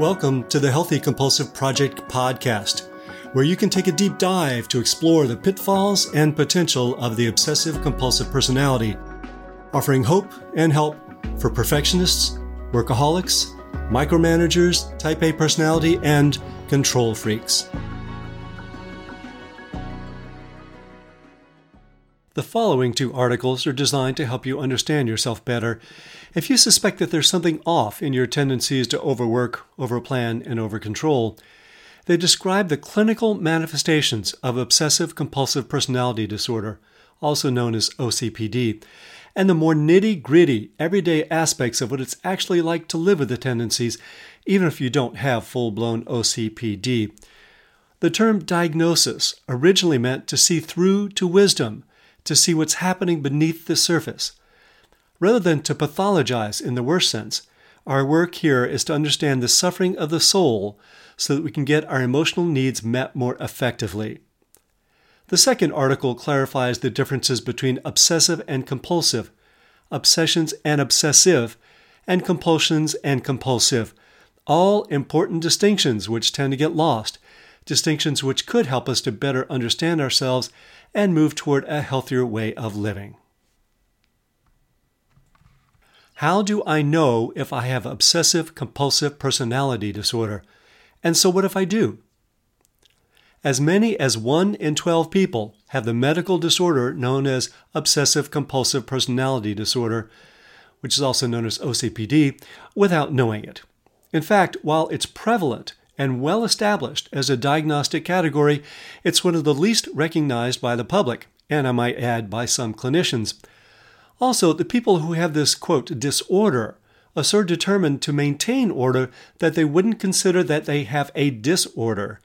Welcome to the Healthy Compulsive Project podcast, where you can take a deep dive to explore the pitfalls and potential of the obsessive compulsive personality, offering hope and help for perfectionists, workaholics, micromanagers, type A personality, and control freaks. The following two articles are designed to help you understand yourself better. If you suspect that there's something off in your tendencies to overwork, overplan, and overcontrol, they describe the clinical manifestations of obsessive compulsive personality disorder, also known as OCPD, and the more nitty gritty, everyday aspects of what it's actually like to live with the tendencies, even if you don't have full blown OCPD. The term diagnosis originally meant to see through to wisdom to see what's happening beneath the surface. Rather than to pathologize in the worst sense, our work here is to understand the suffering of the soul so that we can get our emotional needs met more effectively. The second article clarifies the differences between obsessive and compulsive, obsessions and obsessive, and compulsions and compulsive. All important distinctions which tend to get lost, distinctions which could help us to better understand ourselves and move toward a healthier way of living. How do I know if I have obsessive compulsive personality disorder? And so, what if I do? As many as 1 in 12 people have the medical disorder known as obsessive compulsive personality disorder, which is also known as OCPD, without knowing it. In fact, while it's prevalent and well established as a diagnostic category, it's one of the least recognized by the public, and I might add by some clinicians. Also, the people who have this, quote, disorder are so determined to maintain order that they wouldn't consider that they have a disorder.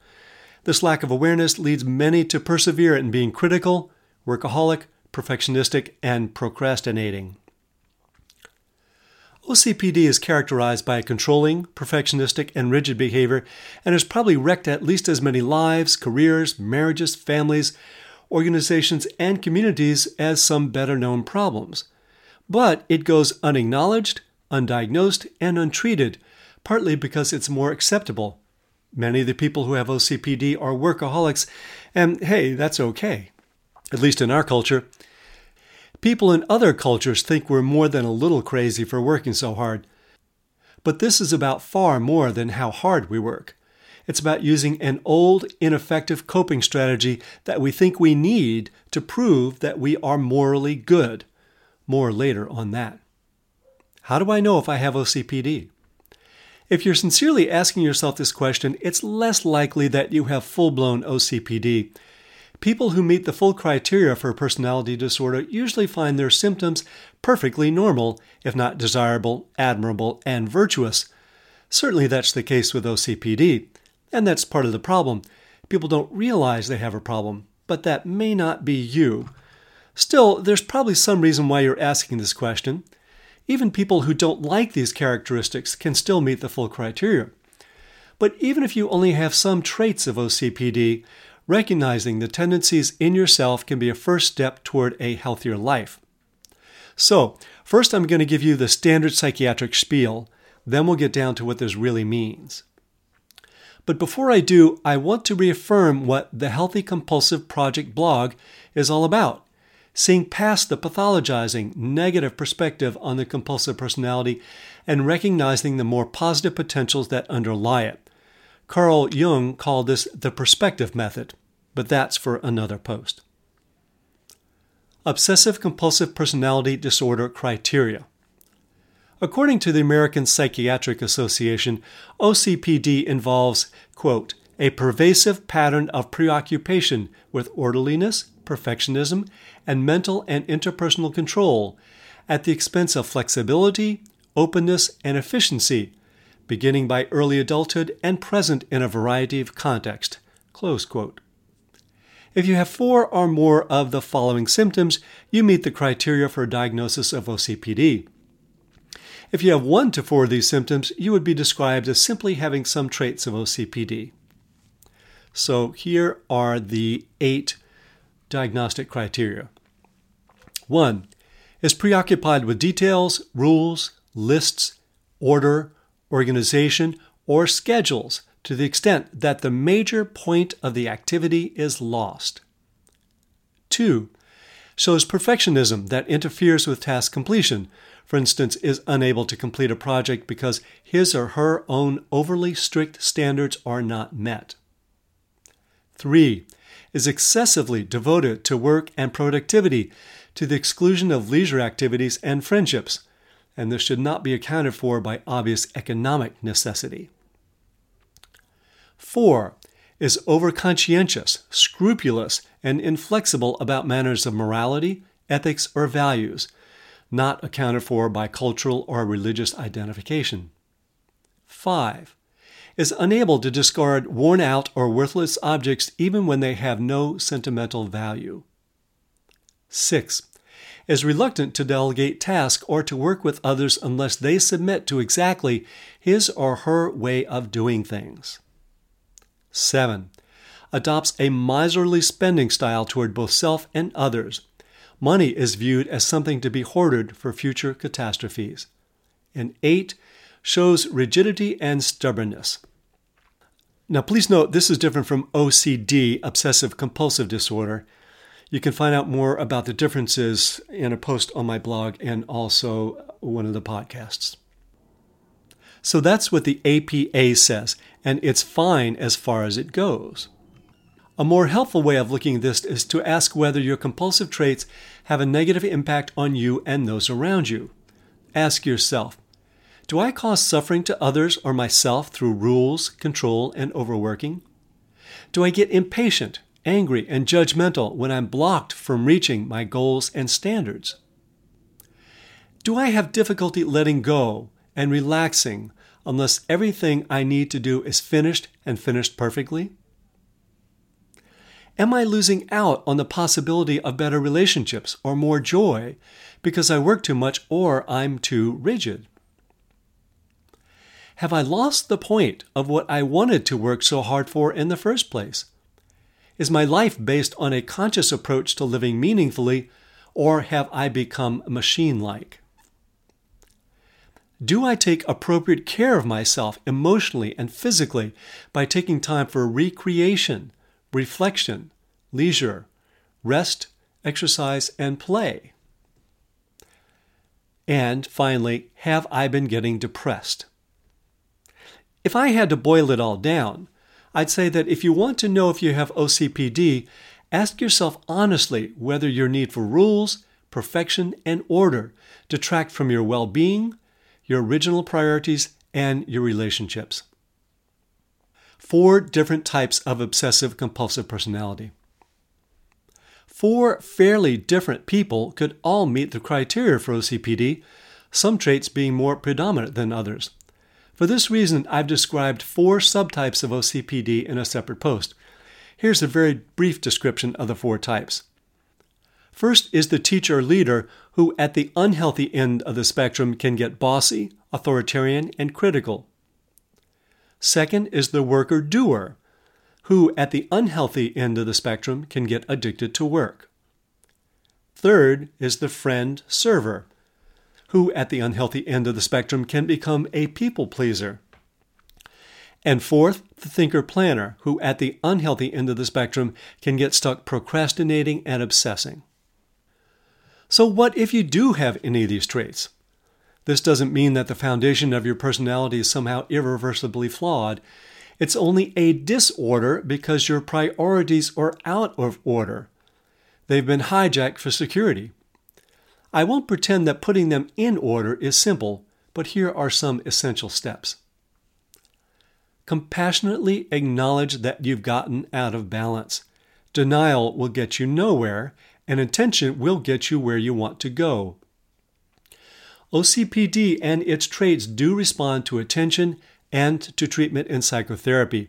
This lack of awareness leads many to persevere in being critical, workaholic, perfectionistic, and procrastinating. OCPD is characterized by a controlling, perfectionistic, and rigid behavior and has probably wrecked at least as many lives, careers, marriages, families, organizations, and communities as some better known problems. But it goes unacknowledged, undiagnosed, and untreated, partly because it's more acceptable. Many of the people who have OCPD are workaholics, and hey, that's okay. At least in our culture, People in other cultures think we're more than a little crazy for working so hard. But this is about far more than how hard we work. It's about using an old, ineffective coping strategy that we think we need to prove that we are morally good. More later on that. How do I know if I have OCPD? If you're sincerely asking yourself this question, it's less likely that you have full blown OCPD People who meet the full criteria for a personality disorder usually find their symptoms perfectly normal, if not desirable, admirable, and virtuous. Certainly that's the case with OCPD, and that's part of the problem. People don't realize they have a problem, but that may not be you. Still, there's probably some reason why you're asking this question. Even people who don't like these characteristics can still meet the full criteria. But even if you only have some traits of OCPD, recognizing the tendencies in yourself can be a first step toward a healthier life. So, first I'm going to give you the standard psychiatric spiel, then we'll get down to what this really means. But before I do, I want to reaffirm what the Healthy Compulsive Project blog is all about seeing past the pathologizing, negative perspective on the compulsive personality and recognizing the more positive potentials that underlie it. Carl Jung called this the prospective method, but that's for another post. Obsessive compulsive personality disorder criteria. According to the American Psychiatric Association, OCPD involves, quote, a pervasive pattern of preoccupation with orderliness, perfectionism, and mental and interpersonal control at the expense of flexibility, openness, and efficiency beginning by early adulthood and present in a variety of contexts. If you have four or more of the following symptoms, you meet the criteria for a diagnosis of OCPD. If you have one to four of these symptoms, you would be described as simply having some traits of OCPD. So here are the eight diagnostic criteria. One is preoccupied with details, rules, lists, order, organization, or schedules to the extent that the major point of the activity is lost. 2. Shows perfectionism that interferes with task completion. For instance, is unable to complete a project because his or her own overly strict standards are not met. 3. Is excessively devoted to work and productivity to the exclusion of leisure activities and friendships, and this should not be accounted for by obvious economic necessity. 4. Is overconscientious, scrupulous, and inflexible about matters of morality, ethics, or values, not accounted for by cultural or religious identification. 5. Is unable to discard worn out or worthless objects even when they have no sentimental value. 6. Is reluctant to delegate tasks or to work with others unless they submit to exactly his or her way of doing things. 7. Adopts a miserly spending style toward both self and others. Money is viewed as something to be hoarded for future catastrophes. And 8. Shows rigidity and stubbornness. Now, please note this is different from OCD, obsessive compulsive disorder. You can find out more about the differences in a post on my blog and also one of the podcasts. So that's what the APA says, and it's fine as far as it goes. A more helpful way of looking at this is to ask whether your compulsive traits have a negative impact on you and those around you. Ask yourself Do I cause suffering to others or myself through rules, control, and overworking? Do I get impatient, angry, and judgmental when I'm blocked from reaching my goals and standards? Do I have difficulty letting go and relaxing unless everything I need to do is finished and finished perfectly? Am I losing out on the possibility of better relationships or more joy because I work too much or I'm too rigid? Have I lost the point of what I wanted to work so hard for in the first place? Is my life based on a conscious approach to living meaningfully, or have I become machine like? Do I take appropriate care of myself emotionally and physically by taking time for recreation, reflection, leisure, rest, exercise, and play? And finally, have I been getting depressed? If I had to boil it all down, I'd say that if you want to know if you have OCPD, ask yourself honestly whether your need for rules, perfection, and order detract from your well being your original priorities, and your relationships. Four different types of obsessive compulsive personality. Four fairly different people could all meet the criteria for OCPD, some traits being more predominant than others. For this reason, I've described four subtypes of OCPD in a separate post. Here's a very brief description of the four types. First is the teacher leader who, at the unhealthy end of the spectrum, can get bossy, authoritarian, and critical. Second is the worker doer, who, at the unhealthy end of the spectrum, can get addicted to work. Third is the friend server, who, at the unhealthy end of the spectrum, can become a people pleaser. And fourth, the thinker planner, who, at the unhealthy end of the spectrum, can get stuck procrastinating and obsessing. So, what if you do have any of these traits? This doesn't mean that the foundation of your personality is somehow irreversibly flawed. It's only a disorder because your priorities are out of order. They've been hijacked for security. I won't pretend that putting them in order is simple, but here are some essential steps. Compassionately acknowledge that you've gotten out of balance. Denial will get you nowhere, and intention will get you where you want to go. OCPD and its traits do respond to attention and to treatment in psychotherapy,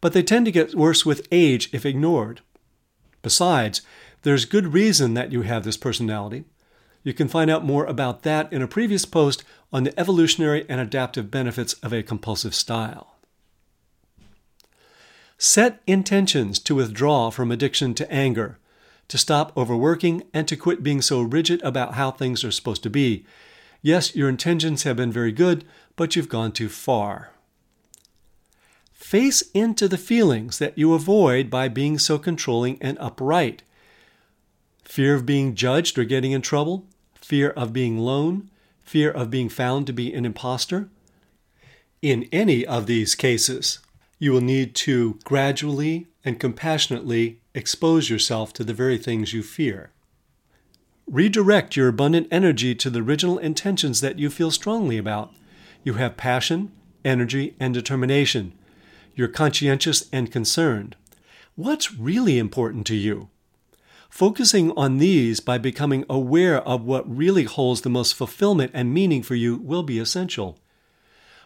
but they tend to get worse with age if ignored. Besides, there's good reason that you have this personality. You can find out more about that in a previous post on the evolutionary and adaptive benefits of a compulsive style. Set intentions to withdraw from addiction to anger to stop overworking, and to quit being so rigid about how things are supposed to be. Yes, your intentions have been very good, but you've gone too far. face into the feelings that you avoid by being so controlling and upright. Fear of being judged or getting in trouble, fear of being alone, fear of being found to be an impostor. In any of these cases, you will need to gradually and compassionately expose yourself to the very things you fear. Redirect your abundant energy to the original intentions that you feel strongly about. You have passion, energy, and determination. You're conscientious and concerned. What's really important to you? Focusing on these by becoming aware of what really holds the most fulfillment and meaning for you will be essential.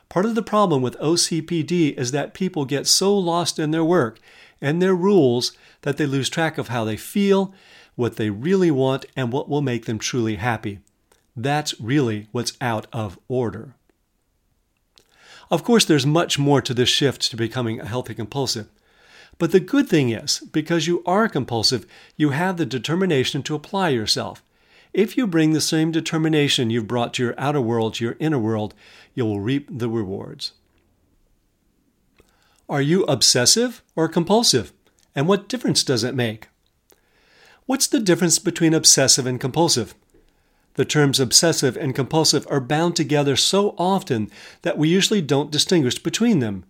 Part of the problem with OCPD is that people get so lost in their work and their rules that they lose track of how they feel, what they really want, and what will make them truly happy. That's really what's out of order. Of course, there's much more to this shift to becoming a healthy compulsive. But the good thing is, because you are compulsive, you have the determination to apply yourself. If you bring the same determination you've brought to your outer world to your inner world, you will reap the rewards. Are you obsessive or compulsive? And what difference does it make? What's the difference between obsessive and compulsive? The terms obsessive and compulsive are bound together so often that we usually don't distinguish between them.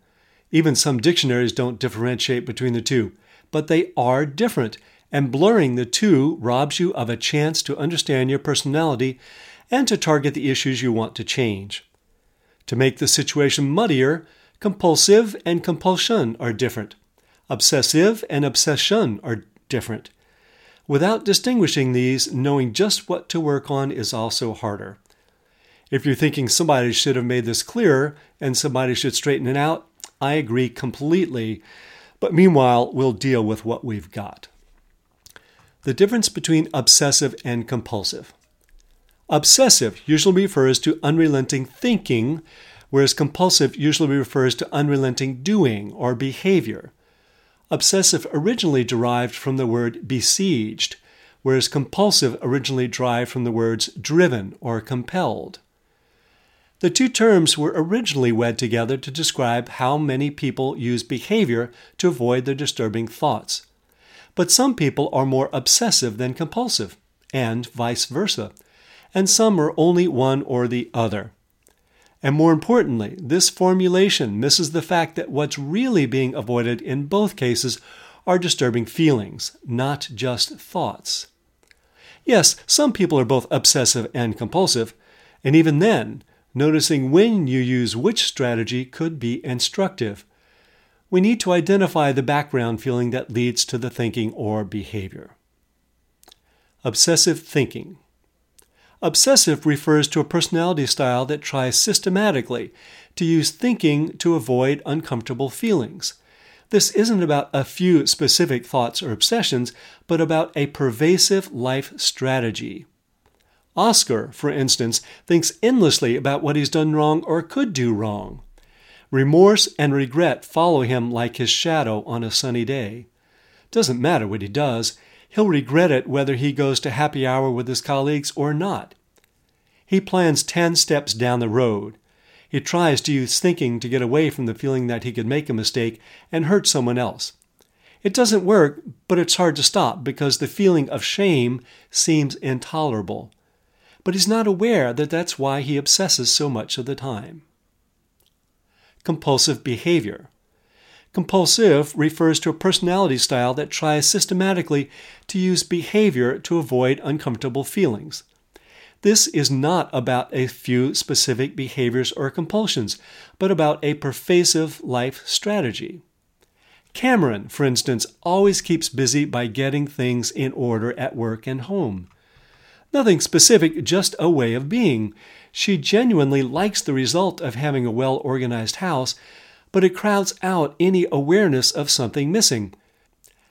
Even some dictionaries don't differentiate between the two, but they are different, and blurring the two robs you of a chance to understand your personality and to target the issues you want to change. To make the situation muddier, compulsive and compulsion are different. Obsessive and obsession are different. Without distinguishing these, knowing just what to work on is also harder. If you're thinking somebody should have made this clearer and somebody should straighten it out, I agree completely. But meanwhile, we'll deal with what we've got. The difference between obsessive and compulsive. Obsessive usually refers to unrelenting thinking, whereas compulsive usually refers to unrelenting doing or behavior. Obsessive originally derived from the word besieged, whereas compulsive originally derived from the words driven or compelled. The two terms were originally wed together to describe how many people use behavior to avoid their disturbing thoughts. But some people are more obsessive than compulsive, and vice versa, and some are only one or the other. And more importantly, this formulation misses the fact that what's really being avoided in both cases are disturbing feelings, not just thoughts. Yes, some people are both obsessive and compulsive, and even then, noticing when you use which strategy could be instructive. We need to identify the background feeling that leads to the thinking or behavior. Obsessive thinking. Obsessive refers to a personality style that tries systematically to use thinking to avoid uncomfortable feelings. This isn't about a few specific thoughts or obsessions, but about a pervasive life strategy. Oscar, for instance, thinks endlessly about what he's done wrong or could do wrong. Remorse and regret follow him like his shadow on a sunny day. Doesn't matter what he does, He'll regret it whether he goes to happy hour with his colleagues or not. He plans 10 steps down the road. He tries to use thinking to get away from the feeling that he could make a mistake and hurt someone else. It doesn't work, but it's hard to stop because the feeling of shame seems intolerable. But he's not aware that that's why he obsesses so much of the time. Compulsive behavior. Compulsive refers to a personality style that tries systematically to use behavior to avoid uncomfortable feelings. This is not about a few specific behaviors or compulsions, but about a pervasive life strategy. Cameron, for instance, always keeps busy by getting things in order at work and home. Nothing specific, just a way of being. She genuinely likes the result of having a well organized house, but it crowds out any awareness of something missing.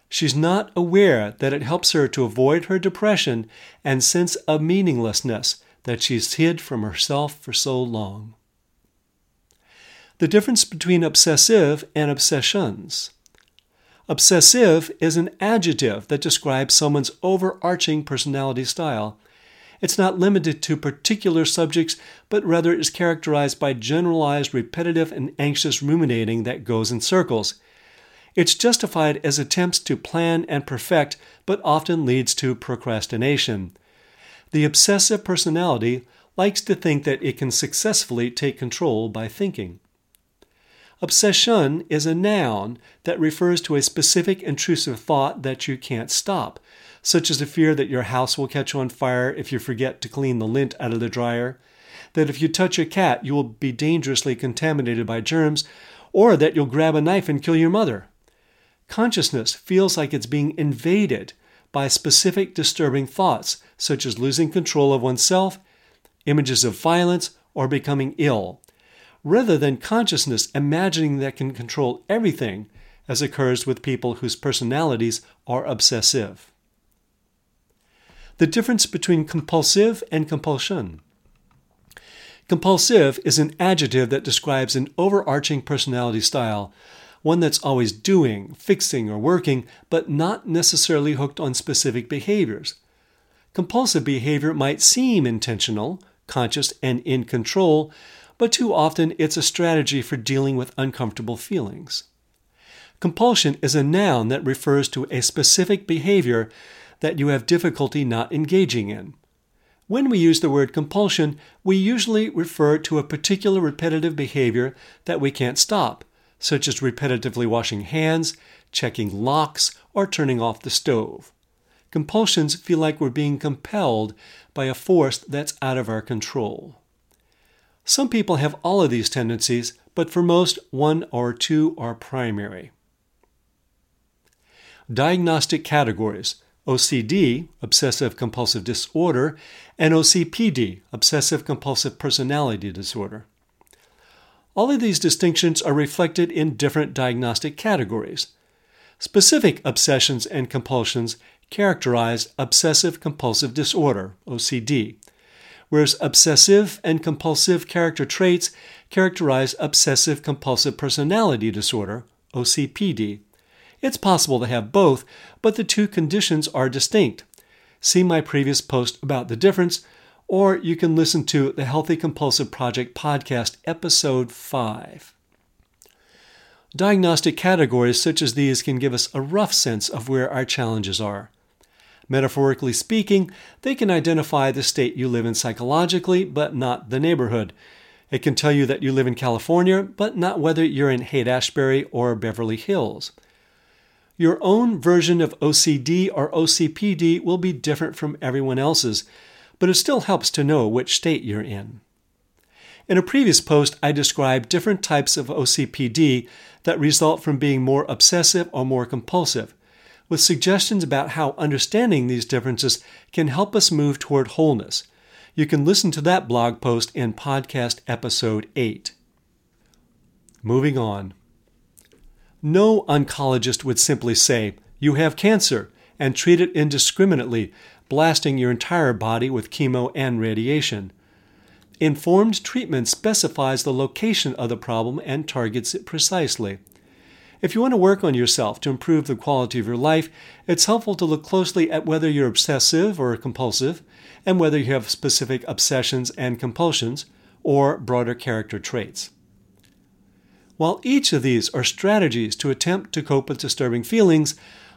She's not aware that it helps her to avoid her depression and sense of meaninglessness that she's hid from herself for so long. The difference between obsessive and obsessions. Obsessive is an adjective that describes someone's overarching personality style. It's not limited to particular subjects, but rather is characterized by generalized, repetitive, and anxious ruminating that goes in circles. It's justified as attempts to plan and perfect, but often leads to procrastination. The obsessive personality likes to think that it can successfully take control by thinking. Obsession is a noun that refers to a specific intrusive thought that you can't stop, such as the fear that your house will catch on fire if you forget to clean the lint out of the dryer, that if you touch a cat you will be dangerously contaminated by germs, or that you'll grab a knife and kill your mother. Consciousness feels like it's being invaded by specific disturbing thoughts, such as losing control of oneself, images of violence, or becoming ill, rather than consciousness imagining that can control everything, as occurs with people whose personalities are obsessive. The difference between compulsive and compulsion. Compulsive is an adjective that describes an overarching personality style, one that's always doing, fixing, or working, but not necessarily hooked on specific behaviors. Compulsive behavior might seem intentional, conscious, and in control, but too often it's a strategy for dealing with uncomfortable feelings. Compulsion is a noun that refers to a specific behavior that you have difficulty not engaging in. When we use the word compulsion, we usually refer to a particular repetitive behavior that we can't stop, such as repetitively washing hands, checking locks, or turning off the stove. Compulsions feel like we're being compelled by a force that's out of our control. Some people have all of these tendencies, but for most, one or two are primary. Diagnostic categories OCD, obsessive compulsive disorder, and OCPD, obsessive compulsive personality disorder. All of these distinctions are reflected in different diagnostic categories. Specific obsessions and compulsions characterize obsessive compulsive disorder, OCD, whereas obsessive and compulsive character traits characterize obsessive compulsive personality disorder, OCPD. It's possible to have both, but the two conditions are distinct. See my previous post about the difference, or you can listen to the Healthy Compulsive Project podcast, episode 5. Diagnostic categories such as these can give us a rough sense of where our challenges are. Metaphorically speaking, they can identify the state you live in psychologically, but not the neighborhood. It can tell you that you live in California, but not whether you're in Haight Ashbury or Beverly Hills. Your own version of OCD or OCPD will be different from everyone else's, but it still helps to know which state you're in. In a previous post, I described different types of OCPD that result from being more obsessive or more compulsive, with suggestions about how understanding these differences can help us move toward wholeness. You can listen to that blog post in podcast episode 8. Moving on. No oncologist would simply say, You have cancer, and treat it indiscriminately blasting your entire body with chemo and radiation. Informed treatment specifies the location of the problem and targets it precisely. If you want to work on yourself to improve the quality of your life, it's helpful to look closely at whether you're obsessive or compulsive, and whether you have specific obsessions and compulsions, or broader character traits. While each of these are strategies to attempt to cope with disturbing feelings,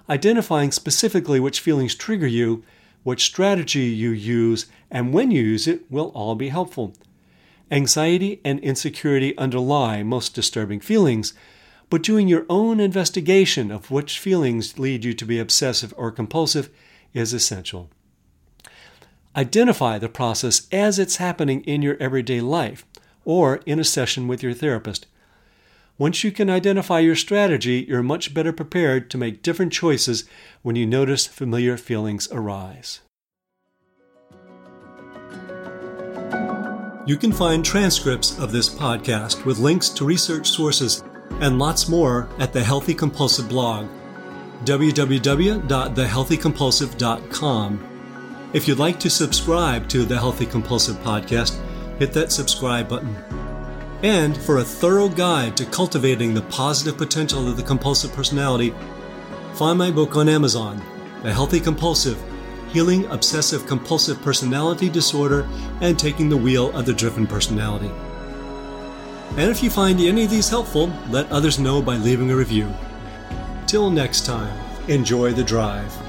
identifying specifically which feelings trigger you which strategy you use, and when you use it will all be helpful. Anxiety and insecurity underlie most disturbing feelings, but doing your own investigation of which feelings lead you to be obsessive or compulsive is essential. Identify the process as it's happening in your everyday life or in a session with your therapist. Once you can identify your strategy, you're much better prepared to make different choices when you notice familiar feelings arise. You can find transcripts of this podcast with links to research sources and lots more at the Healthy Compulsive blog, www.thehealthycompulsive.com. If you'd like to subscribe to the Healthy Compulsive podcast, hit that subscribe button. And for a thorough guide to cultivating the positive potential of the compulsive personality, find my book on Amazon, The Healthy Compulsive healing obsessive compulsive personality disorder, and taking the wheel of the driven personality. And if you find any of these helpful, let others know by leaving a review. Till next time, enjoy the drive.